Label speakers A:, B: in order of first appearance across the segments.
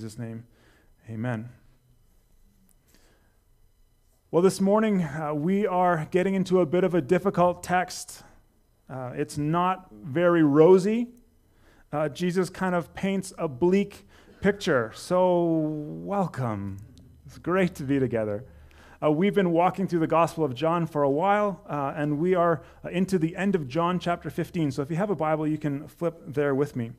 A: Jesus' name, amen. Well, this morning uh, we are getting into a bit of a difficult text. Uh, it's not very rosy. Uh, Jesus kind of paints a bleak picture. So, welcome. It's great to be together. Uh, we've been walking through the Gospel of John for a while, uh, and we are uh, into the end of John chapter 15. So, if you have a Bible, you can flip there with me.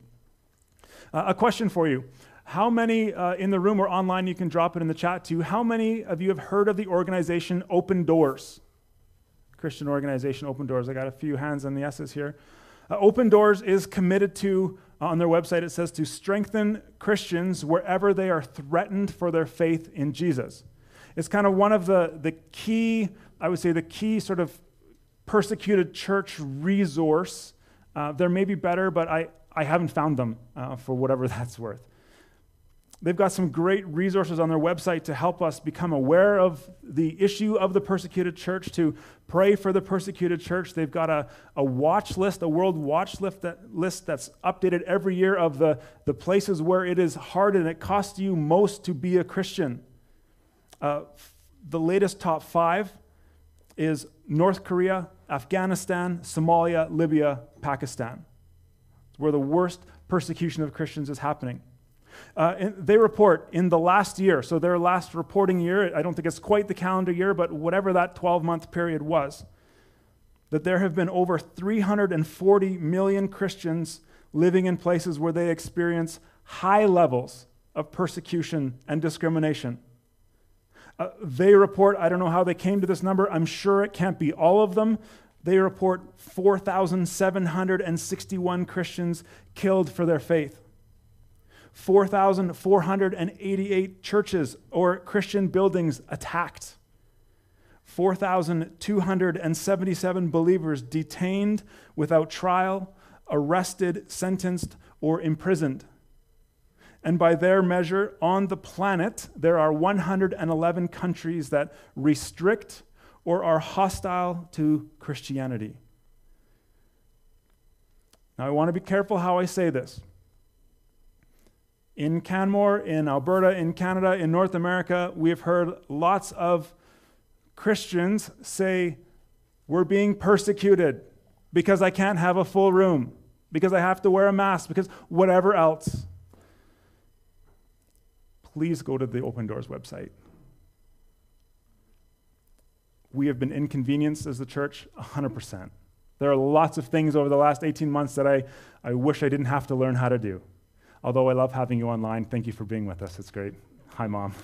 A: a question for you how many uh, in the room or online, you can drop it in the chat too, how many of you have heard of the organization Open Doors? Christian organization Open Doors. I got a few hands on the S's here. Uh, Open Doors is committed to, uh, on their website, it says to strengthen Christians wherever they are threatened for their faith in Jesus. It's kind of one of the, the key, I would say, the key sort of persecuted church resource. Uh, there may be better, but I, I haven't found them uh, for whatever that's worth. They've got some great resources on their website to help us become aware of the issue of the persecuted church, to pray for the persecuted church. They've got a, a watch list, a world watch list, that, list that's updated every year of the, the places where it is hard and it costs you most to be a Christian. Uh, the latest top five is North Korea, Afghanistan, Somalia, Libya, Pakistan. Where the worst persecution of Christians is happening. Uh, they report in the last year, so their last reporting year, I don't think it's quite the calendar year, but whatever that 12 month period was, that there have been over 340 million Christians living in places where they experience high levels of persecution and discrimination. Uh, they report, I don't know how they came to this number, I'm sure it can't be all of them. They report 4,761 Christians killed for their faith. 4,488 churches or Christian buildings attacked, 4,277 believers detained without trial, arrested, sentenced, or imprisoned. And by their measure, on the planet, there are 111 countries that restrict or are hostile to Christianity. Now, I want to be careful how I say this in Canmore, in Alberta, in Canada, in North America, we have heard lots of Christians say, We're being persecuted because I can't have a full room, because I have to wear a mask, because whatever else. Please go to the Open Doors website. We have been inconvenienced as the church 100%. There are lots of things over the last 18 months that I, I wish I didn't have to learn how to do. Although I love having you online, thank you for being with us. It's great. Hi, Mom.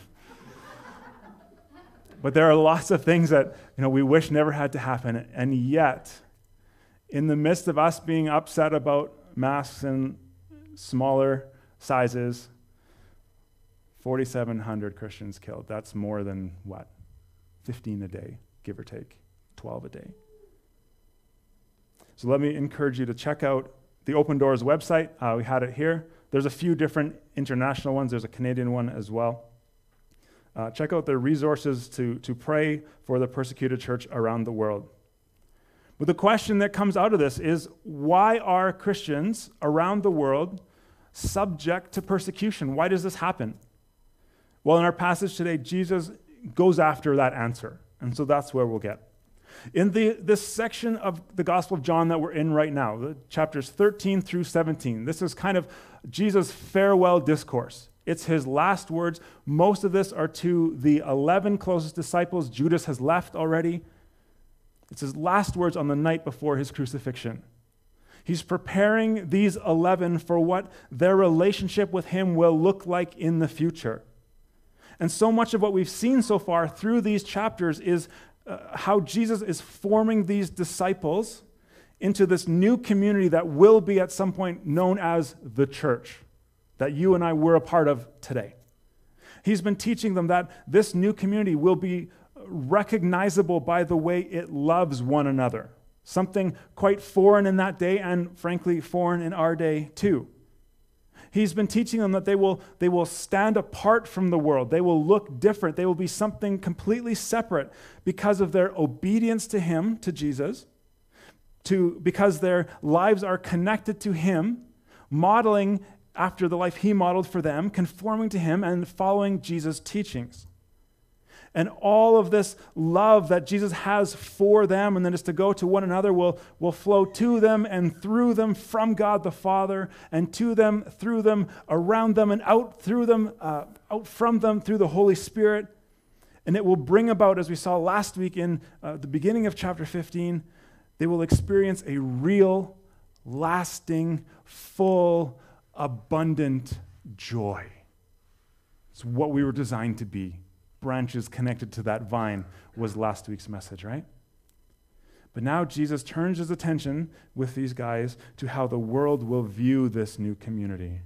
A: but there are lots of things that you know, we wish never had to happen. And yet, in the midst of us being upset about masks and smaller sizes, 4,700 Christians killed. That's more than what? 15 a day, give or take, 12 a day. So let me encourage you to check out the Open Doors website. Uh, we had it here. There's a few different international ones, there's a Canadian one as well. Uh, check out their resources to, to pray for the persecuted church around the world. But the question that comes out of this is why are Christians around the world subject to persecution? Why does this happen? Well, in our passage today, Jesus goes after that answer. And so that's where we'll get. In the, this section of the Gospel of John that we're in right now, chapters 13 through 17, this is kind of Jesus' farewell discourse. It's his last words. Most of this are to the 11 closest disciples. Judas has left already. It's his last words on the night before his crucifixion. He's preparing these 11 for what their relationship with him will look like in the future. And so much of what we've seen so far through these chapters is uh, how Jesus is forming these disciples into this new community that will be at some point known as the church, that you and I were a part of today. He's been teaching them that this new community will be recognizable by the way it loves one another. Something quite foreign in that day, and frankly, foreign in our day too. He's been teaching them that they will, they will stand apart from the world. They will look different. They will be something completely separate because of their obedience to Him, to Jesus, to, because their lives are connected to Him, modeling after the life he modeled for them, conforming to him and following Jesus' teachings. And all of this love that Jesus has for them and then is to go to one another will, will flow to them and through them from God the Father and to them, through them, around them, and out through them, uh, out from them through the Holy Spirit. And it will bring about, as we saw last week in uh, the beginning of chapter 15, they will experience a real, lasting, full, abundant joy. It's what we were designed to be branches connected to that vine was last week's message, right? But now Jesus turns his attention with these guys to how the world will view this new community.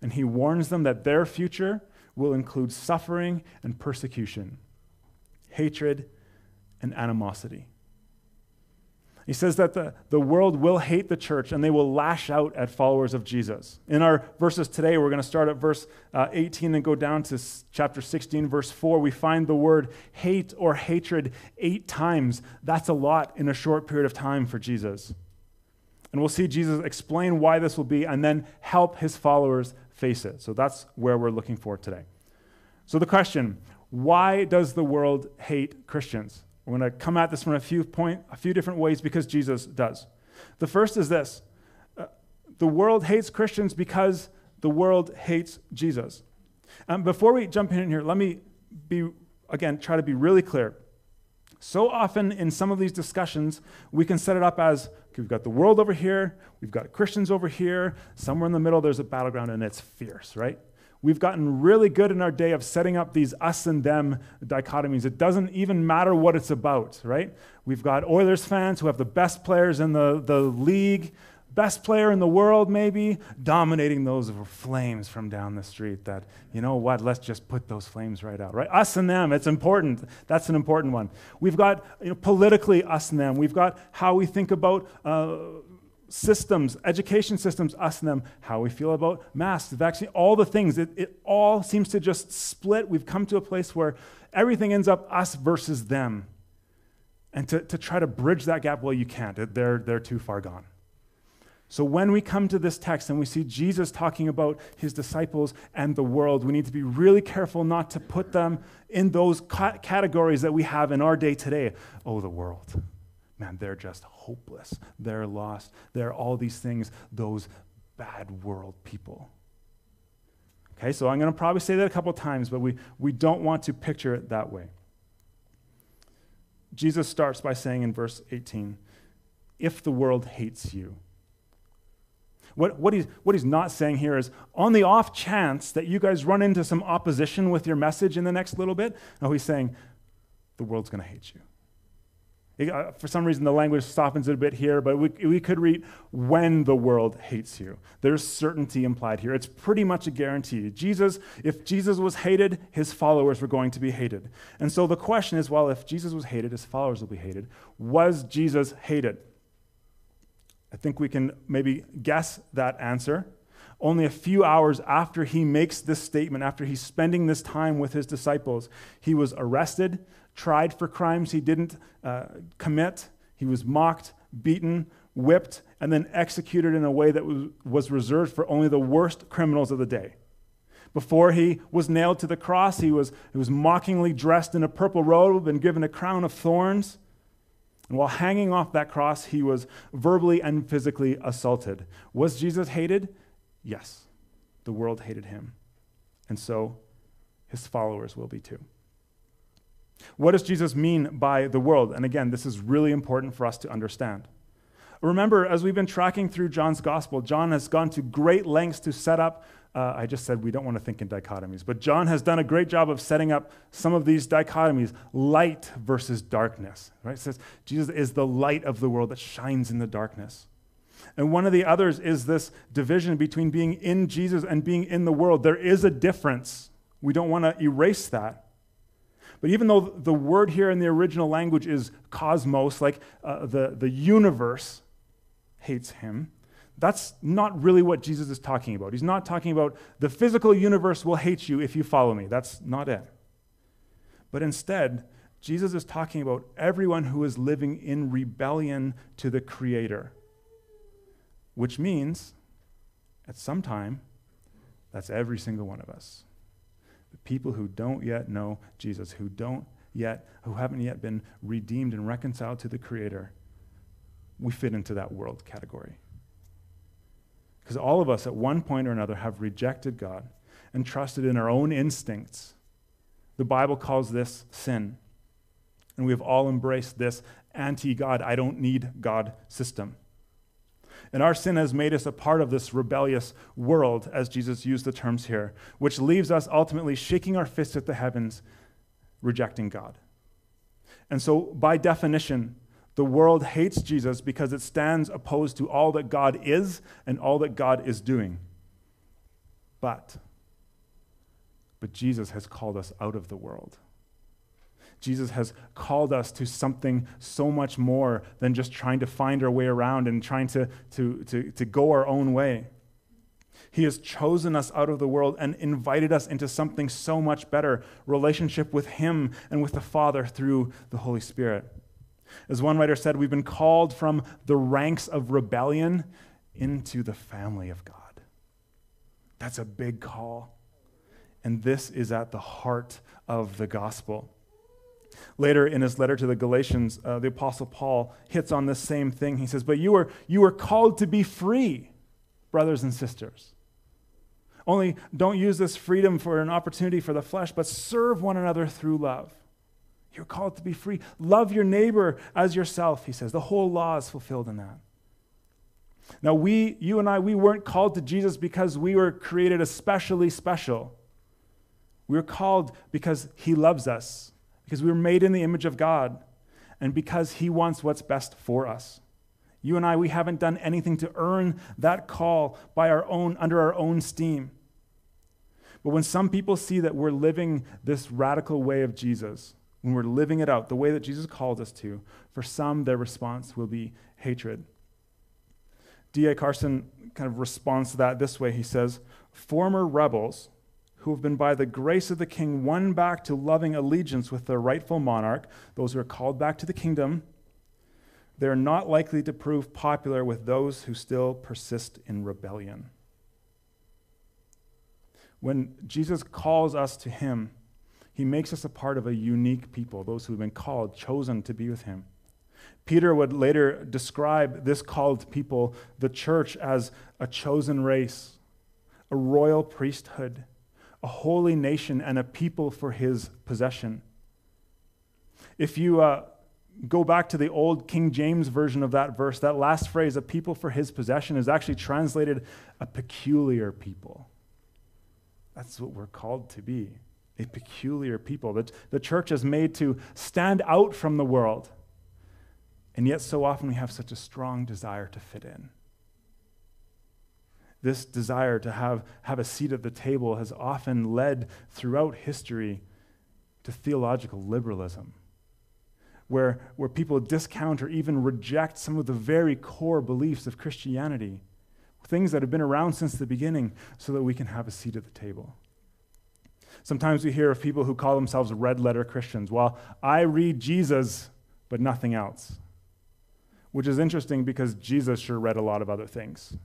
A: And he warns them that their future will include suffering and persecution, hatred and animosity. He says that the, the world will hate the church and they will lash out at followers of Jesus. In our verses today, we're going to start at verse uh, 18 and go down to s- chapter 16, verse 4. We find the word hate or hatred eight times. That's a lot in a short period of time for Jesus. And we'll see Jesus explain why this will be and then help his followers face it. So that's where we're looking for today. So the question why does the world hate Christians? We're going to come at this from a few point, a few different ways because Jesus does. The first is this: uh, the world hates Christians because the world hates Jesus. Um, before we jump in here, let me be again try to be really clear. So often in some of these discussions, we can set it up as okay, we've got the world over here, we've got Christians over here, somewhere in the middle there's a battleground and it's fierce, right? We've gotten really good in our day of setting up these us and them dichotomies. It doesn't even matter what it's about, right? We've got Oilers fans who have the best players in the, the league, best player in the world, maybe, dominating those flames from down the street. That, you know what, let's just put those flames right out, right? Us and them, it's important. That's an important one. We've got you know, politically us and them. We've got how we think about. Uh, systems, education systems, us and them, how we feel about masks, vaccine, all the things. It, it all seems to just split. We've come to a place where everything ends up us versus them. And to, to try to bridge that gap, well, you can't. They're, they're too far gone. So when we come to this text and we see Jesus talking about his disciples and the world, we need to be really careful not to put them in those categories that we have in our day today. Oh, the world man, they're just hopeless. They're lost. They're all these things, those bad world people. Okay, so I'm going to probably say that a couple times, but we, we don't want to picture it that way. Jesus starts by saying in verse 18, if the world hates you. What, what, he's, what he's not saying here is, on the off chance that you guys run into some opposition with your message in the next little bit, no, he's saying, the world's going to hate you. Uh, for some reason, the language softens it a bit here, but we, we could read, when the world hates you. There's certainty implied here. It's pretty much a guarantee. Jesus, if Jesus was hated, his followers were going to be hated. And so the question is well, if Jesus was hated, his followers will be hated. Was Jesus hated? I think we can maybe guess that answer. Only a few hours after he makes this statement, after he's spending this time with his disciples, he was arrested, tried for crimes he didn't uh, commit. He was mocked, beaten, whipped, and then executed in a way that was, was reserved for only the worst criminals of the day. Before he was nailed to the cross, he was, he was mockingly dressed in a purple robe and given a crown of thorns. And while hanging off that cross, he was verbally and physically assaulted. Was Jesus hated? Yes. The world hated him. And so his followers will be too. What does Jesus mean by the world? And again, this is really important for us to understand. Remember, as we've been tracking through John's gospel, John has gone to great lengths to set up. Uh, I just said we don't want to think in dichotomies, but John has done a great job of setting up some of these dichotomies light versus darkness. Right? It says Jesus is the light of the world that shines in the darkness. And one of the others is this division between being in Jesus and being in the world. There is a difference. We don't want to erase that. But even though the word here in the original language is cosmos, like uh, the, the universe hates him, that's not really what Jesus is talking about. He's not talking about the physical universe will hate you if you follow me. That's not it. But instead, Jesus is talking about everyone who is living in rebellion to the Creator, which means at some time That's every single one of us. People who don't yet know Jesus, who don't yet, who haven't yet been redeemed and reconciled to the Creator, we fit into that world category. Because all of us at one point or another have rejected God and trusted in our own instincts. The Bible calls this sin. And we have all embraced this anti God, I don't need God system. And our sin has made us a part of this rebellious world, as Jesus used the terms here, which leaves us ultimately shaking our fists at the heavens, rejecting God. And so, by definition, the world hates Jesus because it stands opposed to all that God is and all that God is doing. But, but Jesus has called us out of the world. Jesus has called us to something so much more than just trying to find our way around and trying to, to, to, to go our own way. He has chosen us out of the world and invited us into something so much better relationship with Him and with the Father through the Holy Spirit. As one writer said, we've been called from the ranks of rebellion into the family of God. That's a big call. And this is at the heart of the gospel. Later in his letter to the Galatians, uh, the Apostle Paul hits on this same thing. He says, But you are, you are called to be free, brothers and sisters. Only don't use this freedom for an opportunity for the flesh, but serve one another through love. You're called to be free. Love your neighbor as yourself, he says. The whole law is fulfilled in that. Now, we, you and I, we weren't called to Jesus because we were created especially special. We were called because he loves us because we were made in the image of God and because He wants what's best for us. You and I, we haven't done anything to earn that call by our own, under our own steam. But when some people see that we're living this radical way of Jesus, when we're living it out the way that Jesus called us to, for some, their response will be hatred. D.A. Carson kind of responds to that this way. He says, Former rebels who have been by the grace of the king won back to loving allegiance with their rightful monarch, those who are called back to the kingdom, they're not likely to prove popular with those who still persist in rebellion. When Jesus calls us to him, he makes us a part of a unique people, those who have been called, chosen to be with him. Peter would later describe this called people, the church, as a chosen race, a royal priesthood a holy nation and a people for his possession. If you uh, go back to the old King James version of that verse, that last phrase, a people for his possession, is actually translated a peculiar people. That's what we're called to be a peculiar people. The, the church is made to stand out from the world. And yet, so often we have such a strong desire to fit in this desire to have, have a seat at the table has often led throughout history to theological liberalism, where, where people discount or even reject some of the very core beliefs of Christianity, things that have been around since the beginning, so that we can have a seat at the table. Sometimes we hear of people who call themselves red letter Christians. Well, I read Jesus, but nothing else. Which is interesting because Jesus sure read a lot of other things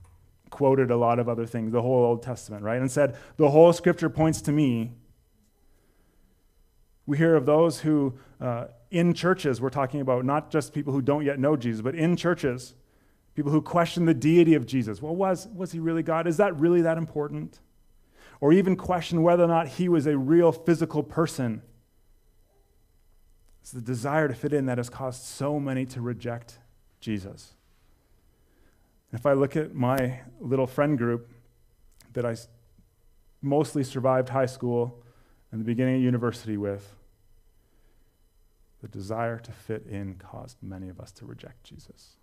A: quoted a lot of other things, the whole Old Testament, right? And said, the whole scripture points to me. We hear of those who, uh, in churches, we're talking about not just people who don't yet know Jesus, but in churches, people who question the deity of Jesus. Well, was, was he really God? Is that really that important? Or even question whether or not he was a real physical person. It's the desire to fit in that has caused so many to reject Jesus. If I look at my little friend group that I mostly survived high school and the beginning of university with, the desire to fit in caused many of us to reject Jesus.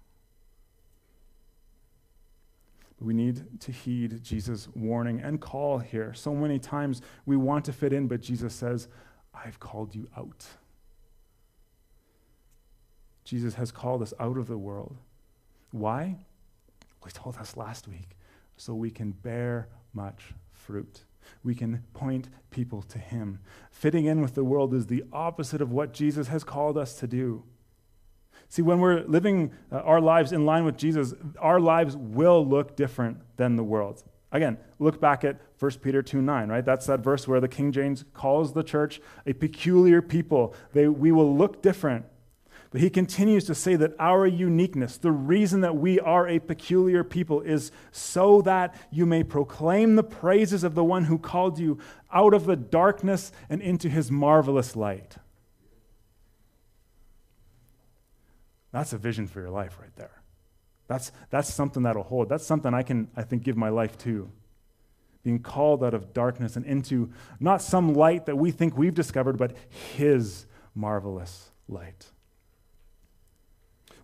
A: We need to heed Jesus' warning and call here. So many times we want to fit in, but Jesus says, I've called you out. Jesus has called us out of the world. Why? He told us last week, so we can bear much fruit. We can point people to him. Fitting in with the world is the opposite of what Jesus has called us to do. See, when we're living uh, our lives in line with Jesus, our lives will look different than the world. Again, look back at 1 Peter 2 9, right? That's that verse where the King James calls the church a peculiar people. They, we will look different. But he continues to say that our uniqueness, the reason that we are a peculiar people, is so that you may proclaim the praises of the one who called you out of the darkness and into his marvelous light. That's a vision for your life right there. That's, that's something that'll hold. That's something I can, I think, give my life to. Being called out of darkness and into not some light that we think we've discovered, but His marvelous light.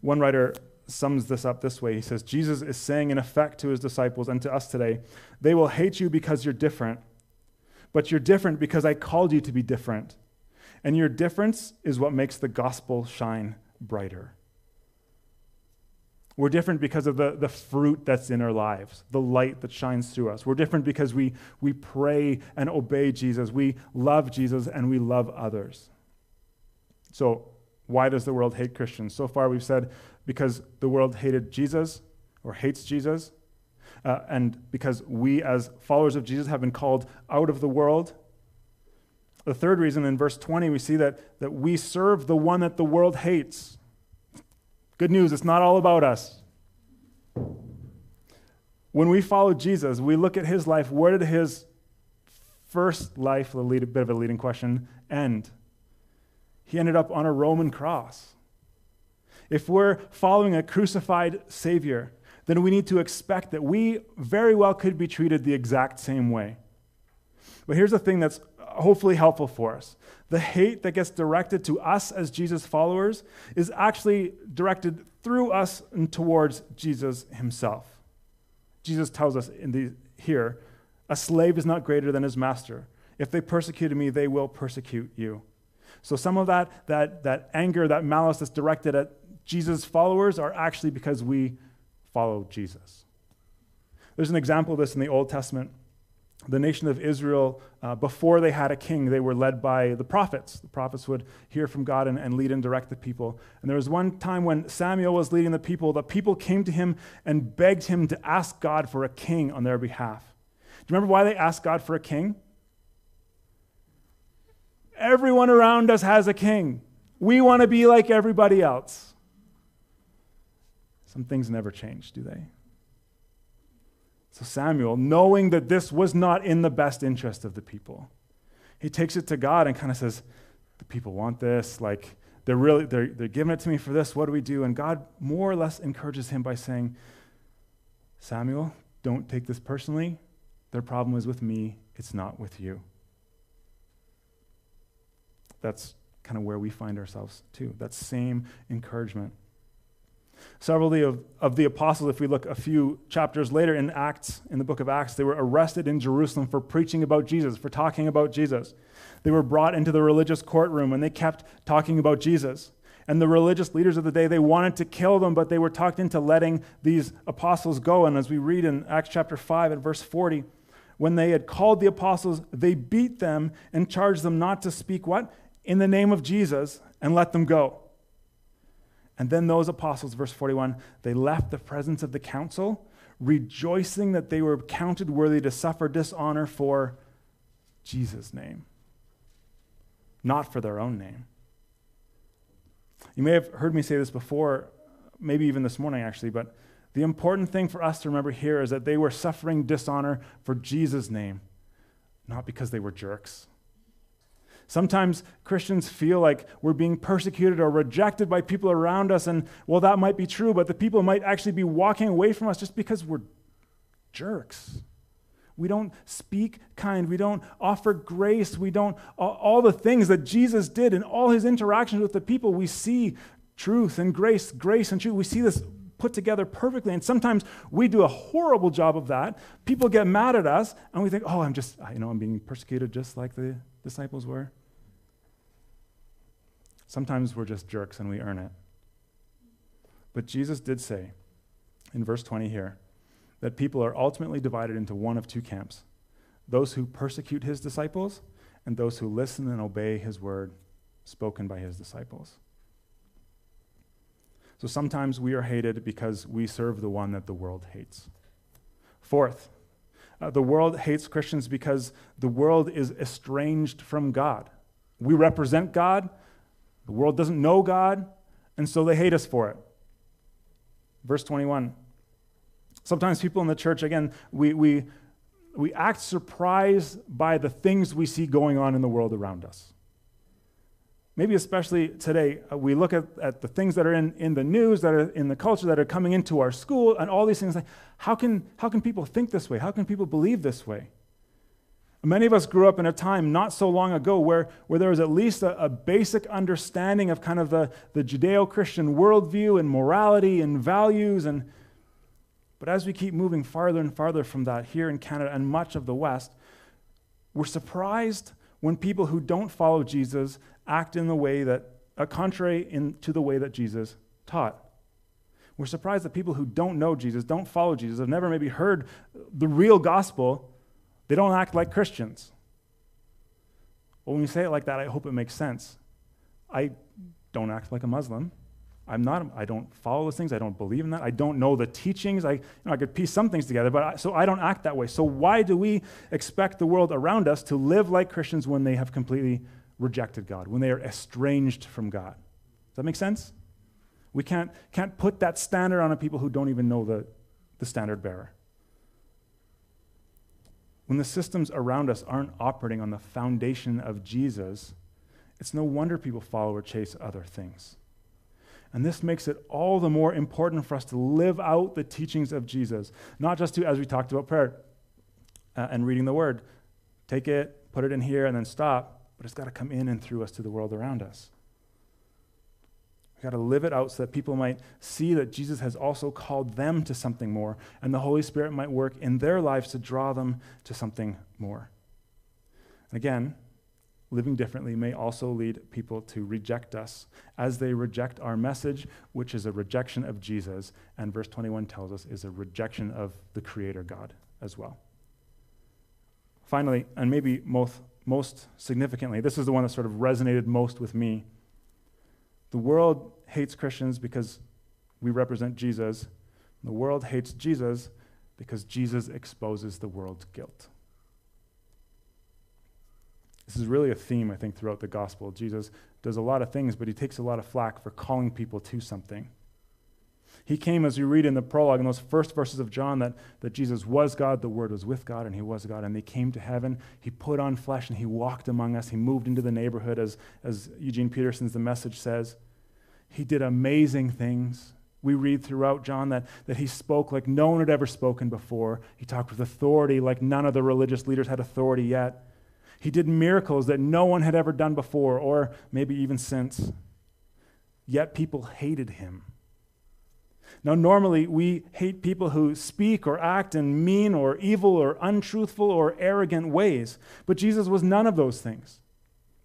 A: One writer sums this up this way He says, Jesus is saying, in effect, to His disciples and to us today, they will hate you because you're different, but you're different because I called you to be different. And your difference is what makes the gospel shine brighter. We're different because of the, the fruit that's in our lives, the light that shines through us. We're different because we, we pray and obey Jesus. We love Jesus and we love others. So, why does the world hate Christians? So far, we've said because the world hated Jesus or hates Jesus, uh, and because we, as followers of Jesus, have been called out of the world. The third reason in verse 20, we see that, that we serve the one that the world hates. Good news, it's not all about us. When we follow Jesus, we look at his life. Where did his first life, a bit of a leading question, end? He ended up on a Roman cross. If we're following a crucified Savior, then we need to expect that we very well could be treated the exact same way. But here's the thing that's hopefully helpful for us the hate that gets directed to us as Jesus followers is actually directed through us and towards Jesus himself. Jesus tells us in the, here, a slave is not greater than his master. If they persecuted me, they will persecute you. So some of that, that, that anger, that malice that's directed at Jesus' followers are actually because we follow Jesus. There's an example of this in the Old Testament the nation of Israel, uh, before they had a king, they were led by the prophets. The prophets would hear from God and, and lead and direct the people. And there was one time when Samuel was leading the people, the people came to him and begged him to ask God for a king on their behalf. Do you remember why they asked God for a king? Everyone around us has a king. We want to be like everybody else. Some things never change, do they? So Samuel, knowing that this was not in the best interest of the people, he takes it to God and kind of says, The people want this. Like, they're really, they're, they're giving it to me for this. What do we do? And God more or less encourages him by saying, Samuel, don't take this personally. Their problem is with me, it's not with you. That's kind of where we find ourselves too. That same encouragement. Several of, of the apostles, if we look a few chapters later in Acts, in the book of Acts, they were arrested in Jerusalem for preaching about Jesus, for talking about Jesus. They were brought into the religious courtroom and they kept talking about Jesus. And the religious leaders of the day, they wanted to kill them, but they were talked into letting these apostles go. And as we read in Acts chapter 5 and verse 40, when they had called the apostles, they beat them and charged them not to speak what? In the name of Jesus and let them go. And then those apostles, verse 41, they left the presence of the council, rejoicing that they were counted worthy to suffer dishonor for Jesus' name, not for their own name. You may have heard me say this before, maybe even this morning actually, but the important thing for us to remember here is that they were suffering dishonor for Jesus' name, not because they were jerks. Sometimes Christians feel like we're being persecuted or rejected by people around us, and well, that might be true, but the people might actually be walking away from us just because we're jerks. We don't speak kind. We don't offer grace. We don't, all the things that Jesus did in all his interactions with the people, we see truth and grace, grace and truth. We see this put together perfectly. And sometimes we do a horrible job of that. People get mad at us, and we think, oh, I'm just, you know, I'm being persecuted just like the disciples were. Sometimes we're just jerks and we earn it. But Jesus did say in verse 20 here that people are ultimately divided into one of two camps those who persecute his disciples and those who listen and obey his word spoken by his disciples. So sometimes we are hated because we serve the one that the world hates. Fourth, Uh, the world hates Christians because the world is estranged from God. We represent God, the world doesn't know God, and so they hate us for it. Verse 21. Sometimes people in the church, again, we, we, we act surprised by the things we see going on in the world around us. Maybe especially today, uh, we look at, at the things that are in, in the news, that are in the culture, that are coming into our school, and all these things. Like, how can, how can people think this way? How can people believe this way? Many of us grew up in a time not so long ago where, where there was at least a, a basic understanding of kind of the, the Judeo Christian worldview and morality and values. And, but as we keep moving farther and farther from that here in Canada and much of the West, we're surprised when people who don't follow Jesus act in the way that, uh, contrary in, to the way that Jesus taught. We're surprised that people who don't know Jesus, don't follow Jesus, have never maybe heard the real gospel, they don't act like Christians. Well, when you say it like that, I hope it makes sense. I don't act like a Muslim. I'm not, I don't follow those things. I don't believe in that. I don't know the teachings. I, you know, I could piece some things together, but I, so I don't act that way. So why do we expect the world around us to live like Christians when they have completely rejected God, when they are estranged from God? Does that make sense? We can't, can't put that standard on a people who don't even know the, the standard bearer. When the systems around us aren't operating on the foundation of Jesus, it's no wonder people follow or chase other things. And this makes it all the more important for us to live out the teachings of Jesus, not just to, as we talked about prayer uh, and reading the word, take it, put it in here, and then stop, but it's got to come in and through us to the world around us. We've got to live it out so that people might see that Jesus has also called them to something more, and the Holy Spirit might work in their lives to draw them to something more. Again, living differently may also lead people to reject us as they reject our message, which is a rejection of Jesus, and verse 21 tells us is a rejection of the Creator God as well. Finally, and maybe most, most significantly, this is the one that sort of resonated most with me the world hates Christians because we represent Jesus. The world hates Jesus because Jesus exposes the world's guilt. This is really a theme, I think, throughout the gospel. Jesus does a lot of things, but he takes a lot of flack for calling people to something. He came, as we read in the prologue, in those first verses of John, that, that Jesus was God, the Word was with God, and He was God, and they came to heaven. He put on flesh and He walked among us. He moved into the neighborhood, as, as Eugene Peterson's The Message says. He did amazing things. We read throughout John that, that he spoke like no one had ever spoken before. He talked with authority like none of the religious leaders had authority yet. He did miracles that no one had ever done before, or maybe even since. Yet people hated him. Now, normally we hate people who speak or act in mean or evil or untruthful or arrogant ways. But Jesus was none of those things.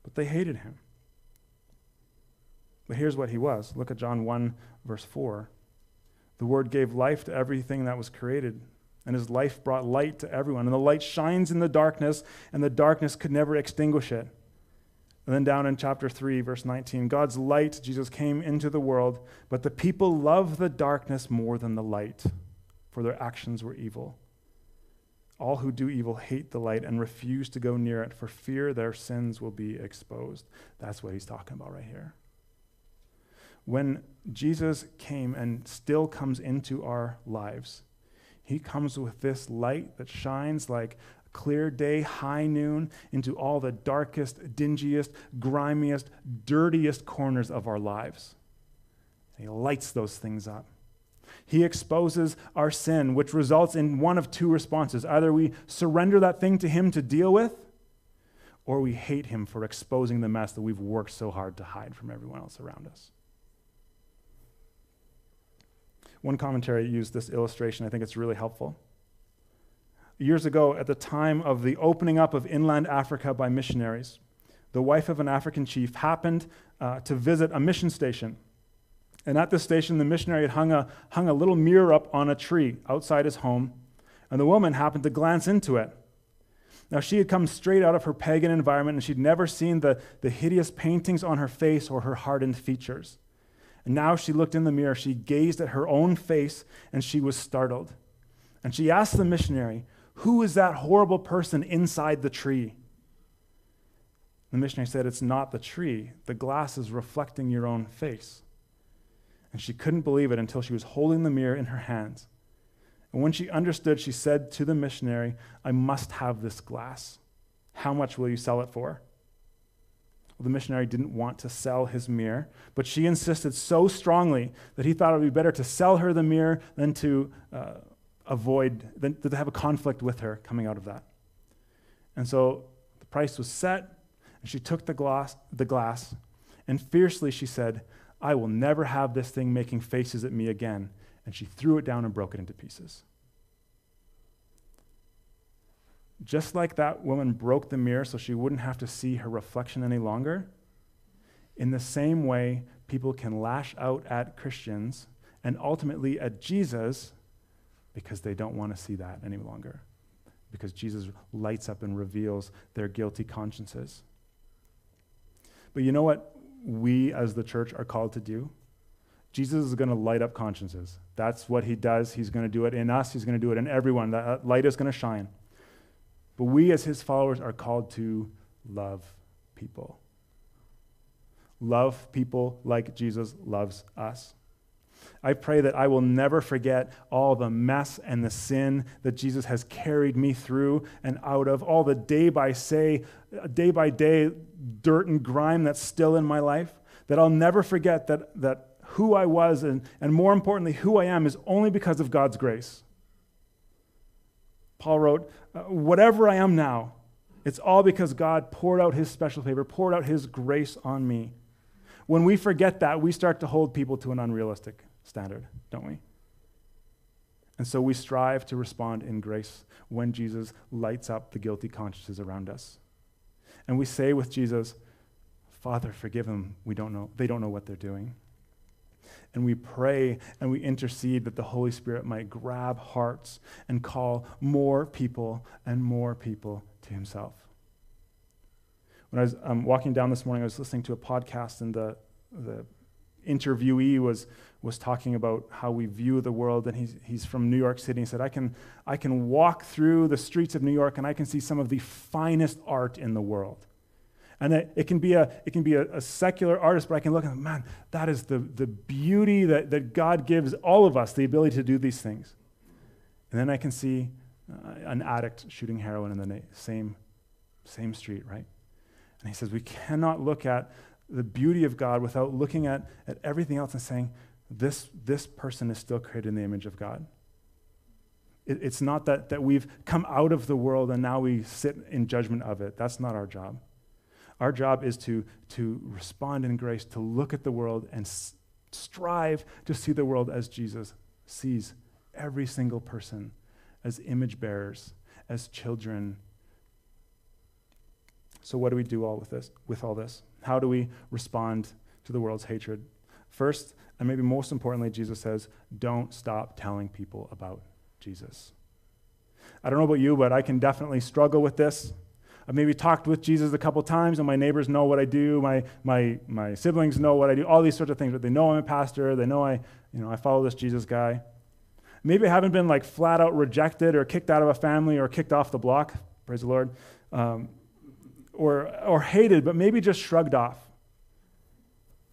A: But they hated him. But here's what he was. Look at John 1, verse 4. The Word gave life to everything that was created, and his life brought light to everyone. And the light shines in the darkness, and the darkness could never extinguish it. And then down in chapter 3, verse 19 God's light, Jesus came into the world, but the people love the darkness more than the light, for their actions were evil. All who do evil hate the light and refuse to go near it for fear their sins will be exposed. That's what he's talking about right here. When Jesus came and still comes into our lives, he comes with this light that shines like clear day, high noon, into all the darkest, dingiest, grimiest, dirtiest corners of our lives. He lights those things up. He exposes our sin, which results in one of two responses. Either we surrender that thing to Him to deal with, or we hate Him for exposing the mess that we've worked so hard to hide from everyone else around us. One commentary used this illustration. I think it's really helpful years ago, at the time of the opening up of inland Africa by missionaries, the wife of an African chief happened uh, to visit a mission station. And at this station, the missionary had hung a, hung a little mirror up on a tree outside his home, and the woman happened to glance into it. Now, she had come straight out of her pagan environment, and she'd never seen the, the hideous paintings on her face or her hardened features. And now she looked in the mirror, she gazed at her own face, and she was startled. And she asked the missionary, Who is that horrible person inside the tree? The missionary said, It's not the tree. The glass is reflecting your own face. And she couldn't believe it until she was holding the mirror in her hands. And when she understood, she said to the missionary, I must have this glass. How much will you sell it for? Well, the missionary didn't want to sell his mirror, but she insisted so strongly that he thought it would be better to sell her the mirror than to uh, avoid, than to have a conflict with her coming out of that. And so the price was set, and she took the glass, the glass and fiercely she said, I will never have this thing making faces at me again. And she threw it down and broke it into pieces. Just like that woman broke the mirror so she wouldn't have to see her reflection any longer, in the same way, people can lash out at Christians and ultimately at Jesus because they don't want to see that any longer. Because Jesus lights up and reveals their guilty consciences. But you know what we as the church are called to do? Jesus is going to light up consciences. That's what he does. He's going to do it in us, he's going to do it in everyone. That light is going to shine. But we, as his followers, are called to love people. Love people like Jesus loves us. I pray that I will never forget all the mess and the sin that Jesus has carried me through and out of, all the day by day, day by day dirt and grime that's still in my life. That I'll never forget that, that who I was and, and more importantly, who I am is only because of God's grace. Paul wrote, uh, Whatever I am now, it's all because God poured out his special favor, poured out his grace on me. When we forget that, we start to hold people to an unrealistic standard, don't we? And so we strive to respond in grace when Jesus lights up the guilty consciences around us. And we say with Jesus, Father, forgive them. We don't know. They don't know what they're doing. And we pray and we intercede that the Holy Spirit might grab hearts and call more people and more people to himself. When I was um, walking down this morning, I was listening to a podcast, and the, the interviewee was, was talking about how we view the world, and he's, he's from New York City. He said, I can, I can walk through the streets of New York and I can see some of the finest art in the world. And it, it can be, a, it can be a, a, secular artist, but I can look and man, that is the, the beauty that, that God gives all of us, the ability to do these things. And then I can see uh, an addict shooting heroin in the na- same, same street, right? And he says, we cannot look at the beauty of God without looking at, at everything else and saying, this, this person is still created in the image of God. It, it's not that, that we've come out of the world and now we sit in judgment of it. That's not our job. Our job is to, to respond in grace, to look at the world and s- strive to see the world as Jesus sees every single person, as image bearers, as children. So, what do we do all with this? With all this, how do we respond to the world's hatred? First, and maybe most importantly, Jesus says, "Don't stop telling people about Jesus." I don't know about you, but I can definitely struggle with this. I've maybe talked with Jesus a couple times, and my neighbors know what I do. My, my, my siblings know what I do. All these sorts of things. But they know I'm a pastor. They know I, you know, I follow this Jesus guy. Maybe I haven't been like flat out rejected or kicked out of a family or kicked off the block. Praise the Lord. Um, or, or hated, but maybe just shrugged off.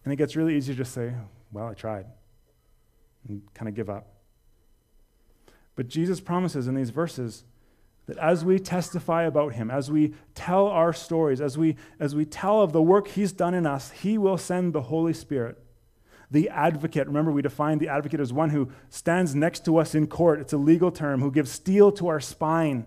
A: And it gets really easy to just say, well, I tried, and kind of give up. But Jesus promises in these verses that as we testify about him, as we tell our stories, as we, as we tell of the work he's done in us, he will send the Holy Spirit. The advocate, remember, we defined the advocate as one who stands next to us in court. It's a legal term, who gives steel to our spine.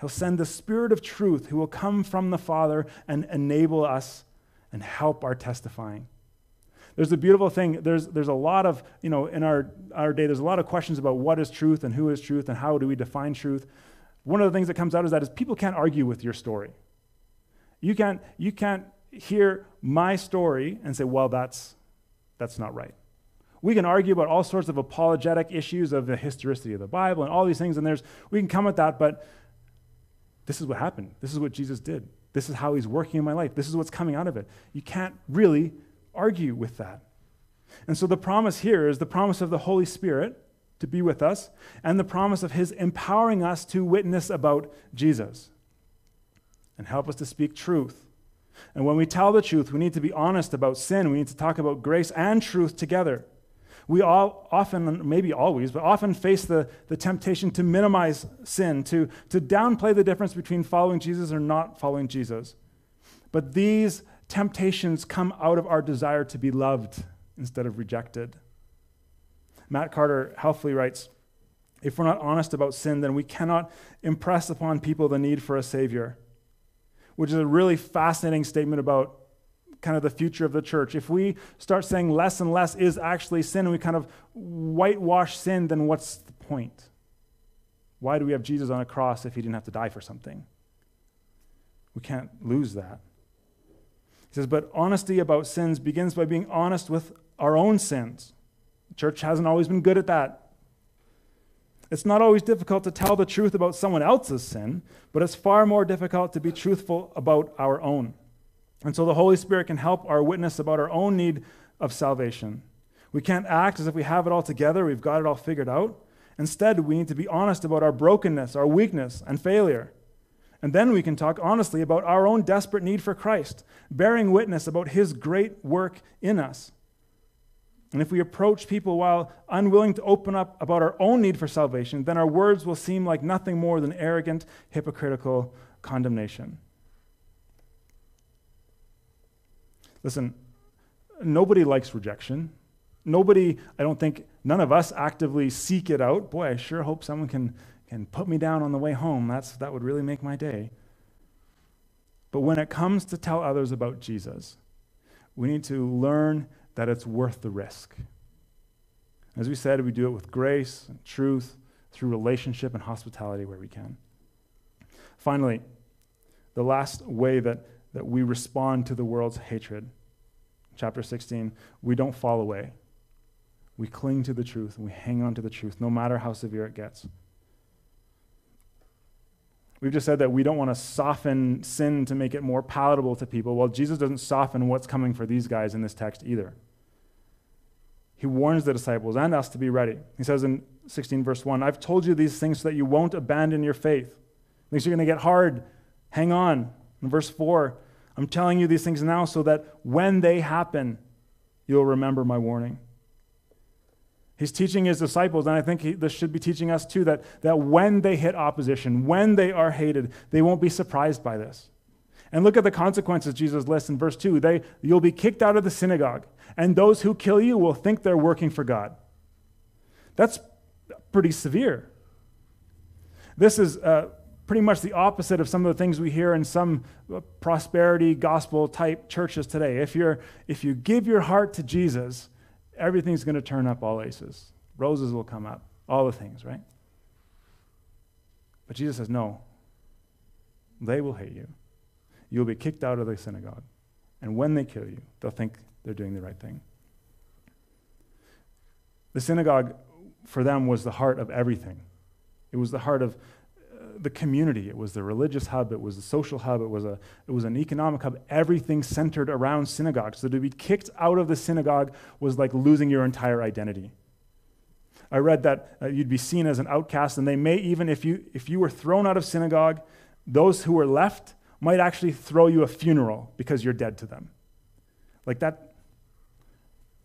A: He'll send the Spirit of truth who will come from the Father and enable us and help our testifying. There's a beautiful thing. There's, there's a lot of, you know, in our, our day, there's a lot of questions about what is truth and who is truth and how do we define truth. One of the things that comes out is that is people can't argue with your story. You can't, you can't hear my story and say, well, that's, that's not right. We can argue about all sorts of apologetic issues of the historicity of the Bible and all these things, and there's, we can come at that, but this is what happened. This is what Jesus did. This is how he's working in my life. This is what's coming out of it. You can't really argue with that. And so the promise here is the promise of the Holy Spirit to be with us, and the promise of his empowering us to witness about Jesus and help us to speak truth. And when we tell the truth, we need to be honest about sin. We need to talk about grace and truth together. We all often, maybe always, but often face the, the temptation to minimize sin, to, to downplay the difference between following Jesus or not following Jesus. But these temptations come out of our desire to be loved instead of rejected. Matt Carter helpfully writes If we're not honest about sin, then we cannot impress upon people the need for a Savior, which is a really fascinating statement about kind of the future of the church. If we start saying less and less is actually sin and we kind of whitewash sin, then what's the point? Why do we have Jesus on a cross if he didn't have to die for something? We can't lose that. Says, but honesty about sins begins by being honest with our own sins. The church hasn't always been good at that. It's not always difficult to tell the truth about someone else's sin, but it's far more difficult to be truthful about our own. And so the Holy Spirit can help our witness about our own need of salvation. We can't act as if we have it all together, we've got it all figured out. Instead, we need to be honest about our brokenness, our weakness, and failure. And then we can talk honestly about our own desperate need for Christ, bearing witness about his great work in us. And if we approach people while unwilling to open up about our own need for salvation, then our words will seem like nothing more than arrogant, hypocritical condemnation. Listen, nobody likes rejection. Nobody, I don't think, none of us actively seek it out. Boy, I sure hope someone can, can put me down on the way home. That's, that would really make my day. But when it comes to tell others about Jesus, we need to learn that it's worth the risk. As we said, we do it with grace and truth, through relationship and hospitality where we can. Finally, the last way that, that we respond to the world's hatred, chapter 16, we don't fall away. We cling to the truth and we hang on to the truth, no matter how severe it gets. We've just said that we don't want to soften sin to make it more palatable to people. Well, Jesus doesn't soften what's coming for these guys in this text either he warns the disciples and us to be ready. He says in 16, verse 1, I've told you these things so that you won't abandon your faith. Things are going to get hard. Hang on. In verse 4, I'm telling you these things now so that when they happen, you'll remember my warning. He's teaching his disciples, and I think he, this should be teaching us too, that, that when they hit opposition, when they are hated, they won't be surprised by this. And look at the consequences Jesus lists in verse 2. They, you'll be kicked out of the synagogue and those who kill you will think they're working for God. That's pretty severe. This is uh, pretty much the opposite of some of the things we hear in some uh, prosperity gospel type churches today. If, you're, if you give your heart to Jesus, everything's going to turn up all aces. Roses will come up, all the things, right? But Jesus says, no. They will hate you. You'll be kicked out of the synagogue. And when they kill you, they'll think they're doing the right thing. The synagogue, for them, was the heart of everything. It was the heart of the community. It was the religious hub. It was the social hub. It was, a, it was an economic hub. Everything centered around synagogues. So to be kicked out of the synagogue was like losing your entire identity. I read that uh, you'd be seen as an outcast, and they may even, if you, if you were thrown out of synagogue, those who were left might actually throw you a funeral because you're dead to them. Like that,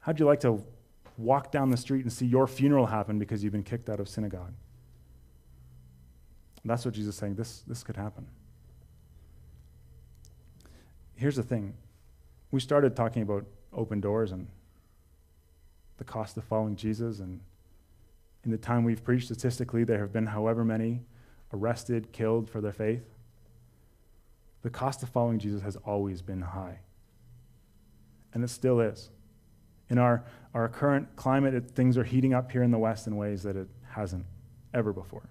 A: How'd you like to walk down the street and see your funeral happen because you've been kicked out of synagogue? That's what Jesus is saying. This, this could happen. Here's the thing we started talking about open doors and the cost of following Jesus. And in the time we've preached, statistically, there have been however many arrested, killed for their faith. The cost of following Jesus has always been high. And it still is in our, our current climate, it, things are heating up here in the West in ways that it hasn't ever before.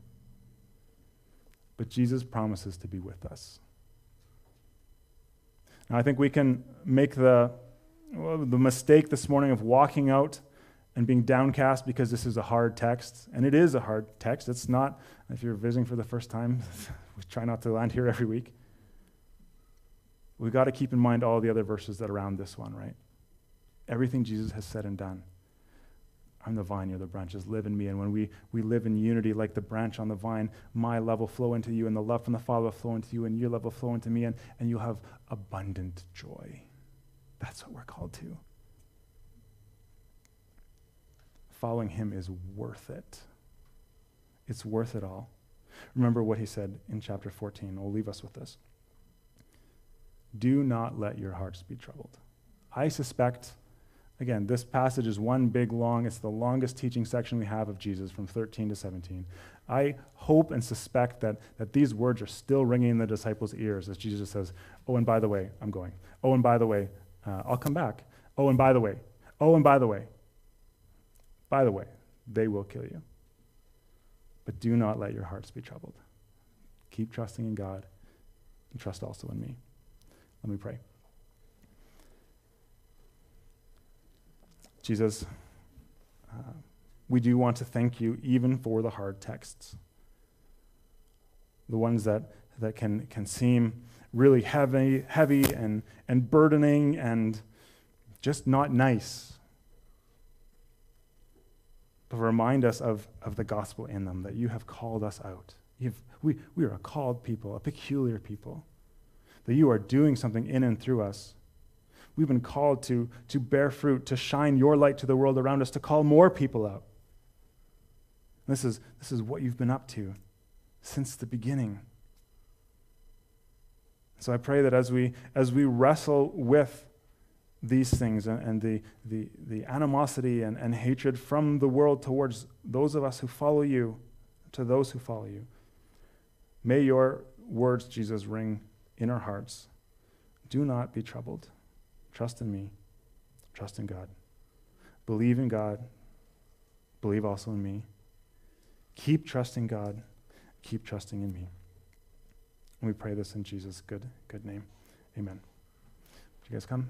A: But Jesus promises to be with us. Now, I think we can make the, well, the mistake this morning of walking out and being downcast because this is a hard text. And it is a hard text. It's not, if you're visiting for the first time, we try not to land here every week. We've got to keep in mind all the other verses that are around this one, right? everything Jesus has said and done. I'm the vine, you're the branches. Live in me. And when we, we live in unity like the branch on the vine, my love will flow into you, and the love from the Father will flow into you, and your love will flow into me, and, and you'll have abundant joy. That's what we're called to. Following him is worth it. It's worth it all. Remember what he said in chapter 14. We'll leave us with this. Do not let your hearts be troubled. I suspect Again, this passage is one big long, it's the longest teaching section we have of Jesus from 13 to 17. I hope and suspect that, that these words are still ringing in the disciples' ears as Jesus says, Oh, and by the way, I'm going. Oh, and by the way, uh, I'll come back. Oh, and by the way. Oh, and by the way. By the way, they will kill you. But do not let your hearts be troubled. Keep trusting in God and trust also in me. Let me pray. Jesus, uh, we do want to thank you even for the hard texts, the ones that, that can, can seem really heavy, heavy and, and burdening and just not nice. But remind us of, of the gospel in them, that you have called us out. You've, we, we are a called people, a peculiar people, that you are doing something in and through us We've been called to, to bear fruit, to shine your light to the world around us, to call more people out. This is, this is what you've been up to since the beginning. So I pray that as we, as we wrestle with these things and, and the, the, the animosity and, and hatred from the world towards those of us who follow you, to those who follow you, may your words, Jesus, ring in our hearts. Do not be troubled. Trust in me. Trust in God. Believe in God. Believe also in me. Keep trusting God. Keep trusting in me. And we pray this in Jesus' good, good name. Amen. Would you guys come?